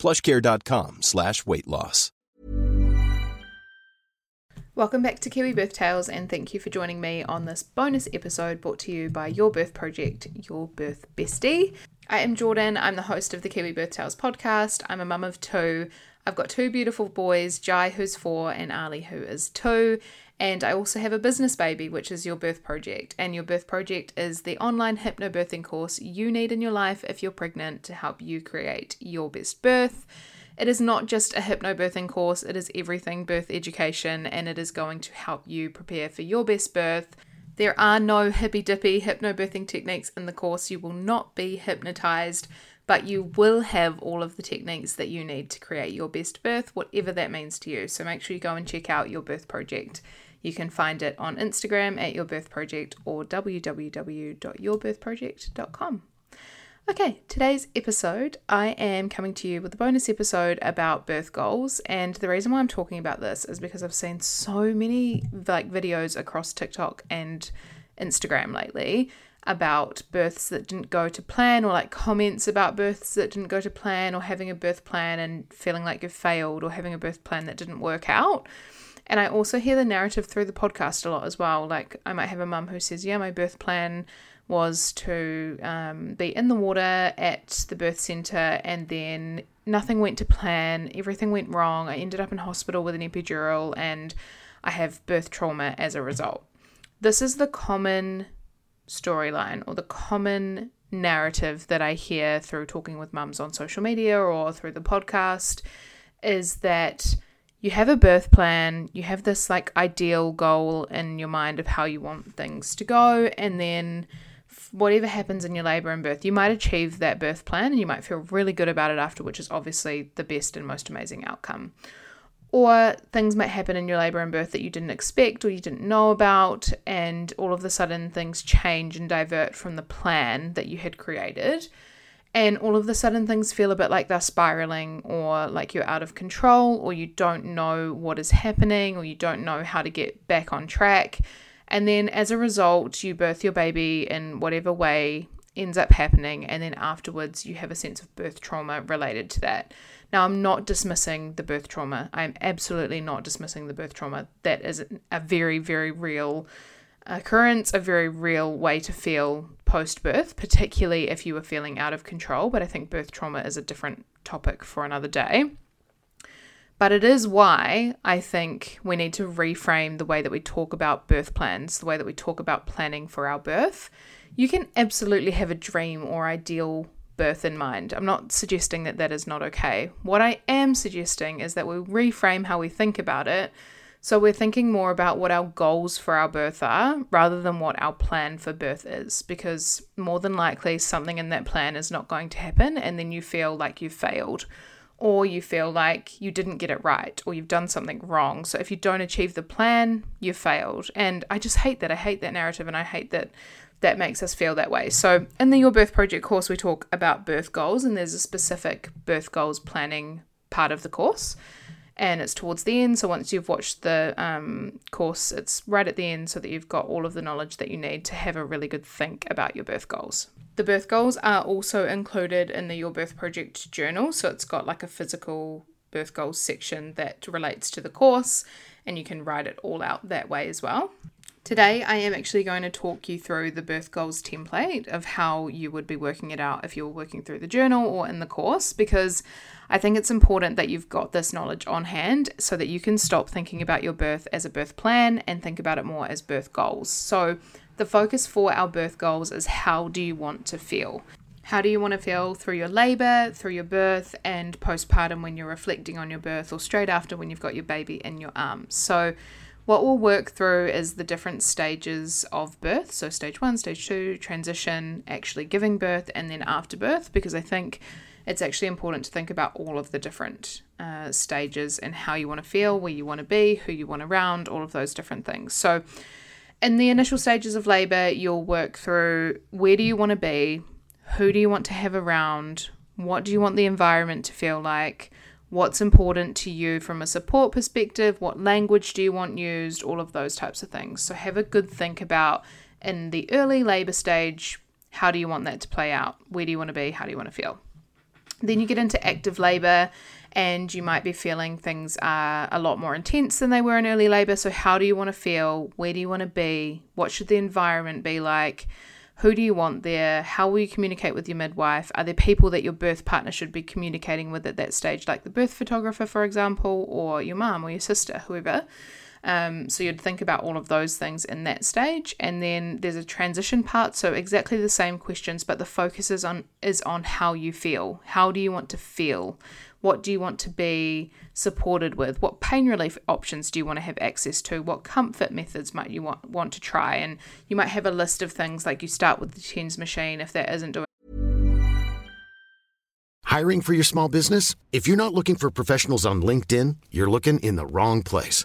plushcare.com slash weight loss. Welcome back to Kiwi Birth Tales, and thank you for joining me on this bonus episode brought to you by Your Birth Project, Your Birth Bestie. I am Jordan. I'm the host of the Kiwi Birth Tales podcast. I'm a mum of two. I've got two beautiful boys, Jai, who's four, and Ali, who is two. And I also have a business baby, which is Your Birth Project. And Your Birth Project is the online hypnobirthing course you need in your life if you're pregnant to help you create your best birth. It is not just a hypnobirthing course, it is everything birth education, and it is going to help you prepare for your best birth. There are no hippy dippy hypnobirthing techniques in the course. You will not be hypnotized, but you will have all of the techniques that you need to create your best birth, whatever that means to you. So make sure you go and check out your birth project. You can find it on Instagram at Your Birth Project or www.yourbirthproject.com. Okay, today's episode, I am coming to you with a bonus episode about birth goals. And the reason why I'm talking about this is because I've seen so many like videos across TikTok and Instagram lately about births that didn't go to plan or like comments about births that didn't go to plan or having a birth plan and feeling like you've failed or having a birth plan that didn't work out. And I also hear the narrative through the podcast a lot as well. Like I might have a mum who says, "Yeah, my birth plan was to um, be in the water at the birth centre, and then nothing went to plan. Everything went wrong. I ended up in hospital with an epidural, and I have birth trauma as a result. This is the common storyline or the common narrative that I hear through talking with mums on social media or through the podcast is that you have a birth plan, you have this like ideal goal in your mind of how you want things to go, and then whatever happens in your labor and birth, you might achieve that birth plan and you might feel really good about it after, which is obviously the best and most amazing outcome. Or things might happen in your labor and birth that you didn't expect or you didn't know about, and all of a sudden things change and divert from the plan that you had created. And all of a sudden things feel a bit like they're spiraling, or like you're out of control, or you don't know what is happening, or you don't know how to get back on track and then as a result, you birth your baby in whatever way ends up happening. And then afterwards, you have a sense of birth trauma related to that. Now, I'm not dismissing the birth trauma. I'm absolutely not dismissing the birth trauma. That is a very, very real occurrence, a very real way to feel post birth, particularly if you were feeling out of control. But I think birth trauma is a different topic for another day. But it is why I think we need to reframe the way that we talk about birth plans, the way that we talk about planning for our birth. You can absolutely have a dream or ideal birth in mind. I'm not suggesting that that is not okay. What I am suggesting is that we reframe how we think about it. So we're thinking more about what our goals for our birth are rather than what our plan for birth is, because more than likely something in that plan is not going to happen, and then you feel like you've failed or you feel like you didn't get it right or you've done something wrong. So if you don't achieve the plan, you failed. And I just hate that. I hate that narrative and I hate that that makes us feel that way. So in the Your Birth Project course, we talk about birth goals and there's a specific birth goals planning part of the course. And it's towards the end. So once you've watched the um, course, it's right at the end so that you've got all of the knowledge that you need to have a really good think about your birth goals. The birth goals are also included in the Your Birth Project journal, so it's got like a physical birth goals section that relates to the course, and you can write it all out that way as well. Today, I am actually going to talk you through the birth goals template of how you would be working it out if you're working through the journal or in the course, because I think it's important that you've got this knowledge on hand so that you can stop thinking about your birth as a birth plan and think about it more as birth goals. So, the focus for our birth goals is how do you want to feel? How do you want to feel through your labor, through your birth, and postpartum when you're reflecting on your birth, or straight after when you've got your baby in your arms? So, what we'll work through is the different stages of birth. So, stage one, stage two, transition, actually giving birth, and then after birth, because I think it's actually important to think about all of the different uh, stages and how you want to feel, where you want to be, who you want around, all of those different things. So, in the initial stages of labor, you'll work through where do you want to be, who do you want to have around, what do you want the environment to feel like, what's important to you from a support perspective, what language do you want used, all of those types of things. So, have a good think about in the early labor stage how do you want that to play out? Where do you want to be? How do you want to feel? Then you get into active labor, and you might be feeling things are a lot more intense than they were in early labor. So, how do you want to feel? Where do you want to be? What should the environment be like? Who do you want there? How will you communicate with your midwife? Are there people that your birth partner should be communicating with at that stage, like the birth photographer, for example, or your mum or your sister, whoever? Um, so you'd think about all of those things in that stage, and then there's a transition part. So exactly the same questions, but the focus is on is on how you feel. How do you want to feel? What do you want to be supported with? What pain relief options do you want to have access to? What comfort methods might you want want to try? And you might have a list of things like you start with the TENS machine if that isn't doing. Hiring for your small business? If you're not looking for professionals on LinkedIn, you're looking in the wrong place.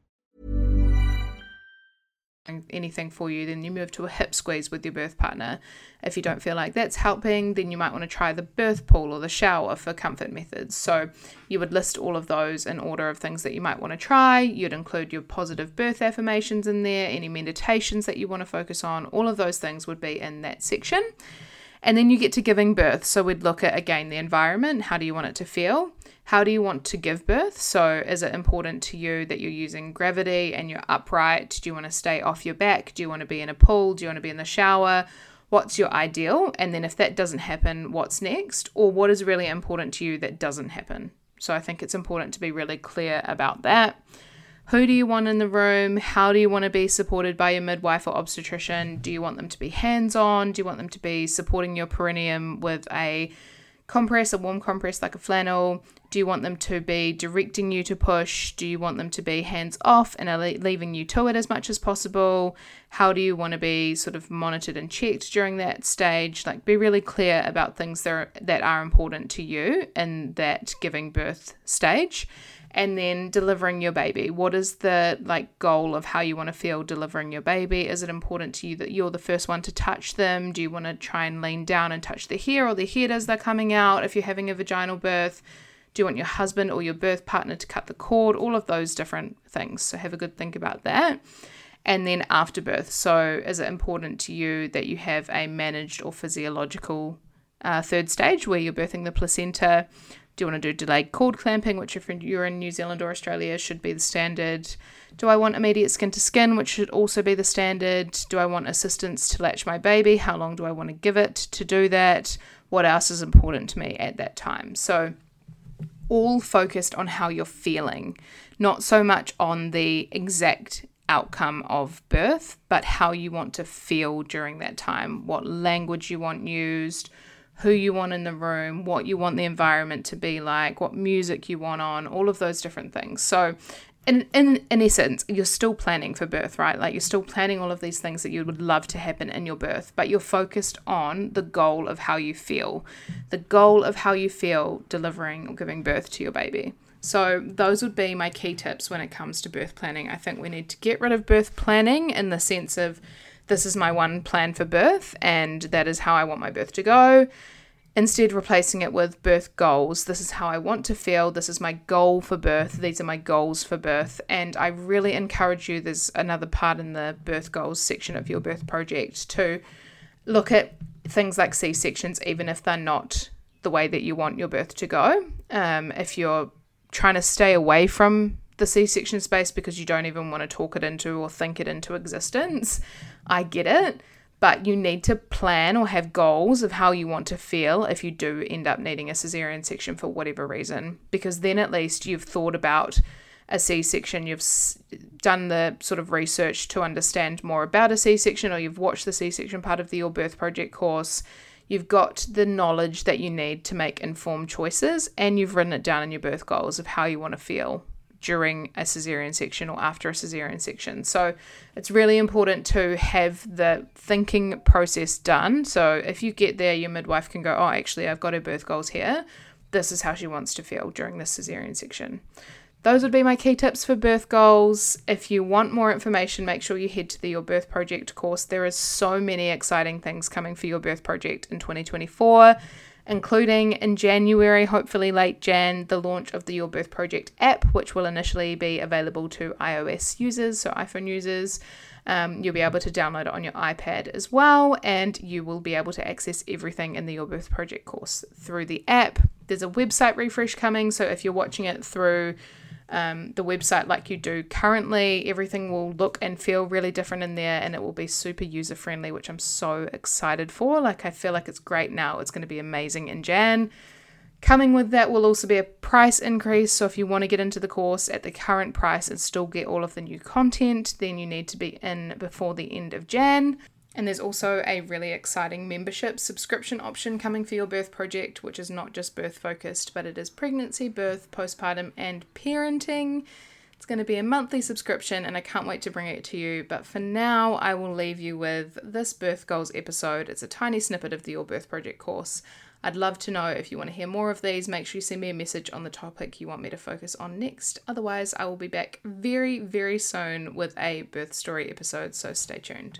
Anything for you, then you move to a hip squeeze with your birth partner. If you don't feel like that's helping, then you might want to try the birth pool or the shower for comfort methods. So you would list all of those in order of things that you might want to try. You'd include your positive birth affirmations in there, any meditations that you want to focus on. All of those things would be in that section. And then you get to giving birth. So we'd look at again the environment. How do you want it to feel? How do you want to give birth? So, is it important to you that you're using gravity and you're upright? Do you want to stay off your back? Do you want to be in a pool? Do you want to be in the shower? What's your ideal? And then, if that doesn't happen, what's next? Or what is really important to you that doesn't happen? So, I think it's important to be really clear about that. Who do you want in the room? How do you want to be supported by your midwife or obstetrician? Do you want them to be hands on? Do you want them to be supporting your perineum with a compress, a warm compress like a flannel? Do you want them to be directing you to push? Do you want them to be hands off and leaving you to it as much as possible? How do you want to be sort of monitored and checked during that stage? Like, be really clear about things that are, that are important to you in that giving birth stage and then delivering your baby what is the like goal of how you want to feel delivering your baby is it important to you that you're the first one to touch them do you want to try and lean down and touch the hair or the head as they're coming out if you're having a vaginal birth do you want your husband or your birth partner to cut the cord? All of those different things. So have a good think about that. And then after birth. So is it important to you that you have a managed or physiological uh, third stage where you're birthing the placenta? Do you want to do delayed cord clamping, which if you're in New Zealand or Australia should be the standard? Do I want immediate skin to skin, which should also be the standard? Do I want assistance to latch my baby? How long do I want to give it to do that? What else is important to me at that time? So all focused on how you're feeling, not so much on the exact outcome of birth, but how you want to feel during that time, what language you want used, who you want in the room, what you want the environment to be like, what music you want on, all of those different things. So in, in in essence, you're still planning for birth, right? Like you're still planning all of these things that you would love to happen in your birth, but you're focused on the goal of how you feel, the goal of how you feel delivering or giving birth to your baby. So those would be my key tips when it comes to birth planning. I think we need to get rid of birth planning in the sense of this is my one plan for birth and that is how I want my birth to go instead replacing it with birth goals. This is how I want to feel. This is my goal for birth. These are my goals for birth. And I really encourage you, there's another part in the birth goals section of your birth project to look at things like C sections, even if they're not the way that you want your birth to go. Um, if you're trying to stay away from the C section space because you don't even want to talk it into or think it into existence, I get it but you need to plan or have goals of how you want to feel if you do end up needing a cesarean section for whatever reason, because then at least you've thought about a C section, you've done the sort of research to understand more about a C section, or you've watched the C section part of the Your Birth Project course, you've got the knowledge that you need to make informed choices, and you've written it down in your birth goals of how you want to feel during a cesarean section or after a cesarean section. So it's really important to have the thinking process done. So if you get there, your midwife can go, Oh, actually, I've got her birth goals here. This is how she wants to feel during this cesarean section. Those would be my key tips for birth goals. If you want more information, make sure you head to the Your Birth Project course. There is so many exciting things coming for Your Birth Project in 2024 including in January, hopefully late Jan, the launch of the Your Birth Project app, which will initially be available to iOS users, so iPhone users. Um, you'll be able to download it on your iPad as well, and you will be able to access everything in the Your Birth Project course through the app. There's a website refresh coming, so if you're watching it through um, the website like you do currently. Everything will look and feel really different in there and it will be super user friendly, which I'm so excited for. Like, I feel like it's great now. It's going to be amazing in Jan. Coming with that will also be a price increase. So, if you want to get into the course at the current price and still get all of the new content, then you need to be in before the end of Jan. And there's also a really exciting membership subscription option coming for your birth project, which is not just birth focused, but it is pregnancy, birth, postpartum, and parenting. It's going to be a monthly subscription, and I can't wait to bring it to you. But for now, I will leave you with this Birth Goals episode. It's a tiny snippet of the Your Birth Project course. I'd love to know if you want to hear more of these. Make sure you send me a message on the topic you want me to focus on next. Otherwise, I will be back very, very soon with a birth story episode, so stay tuned.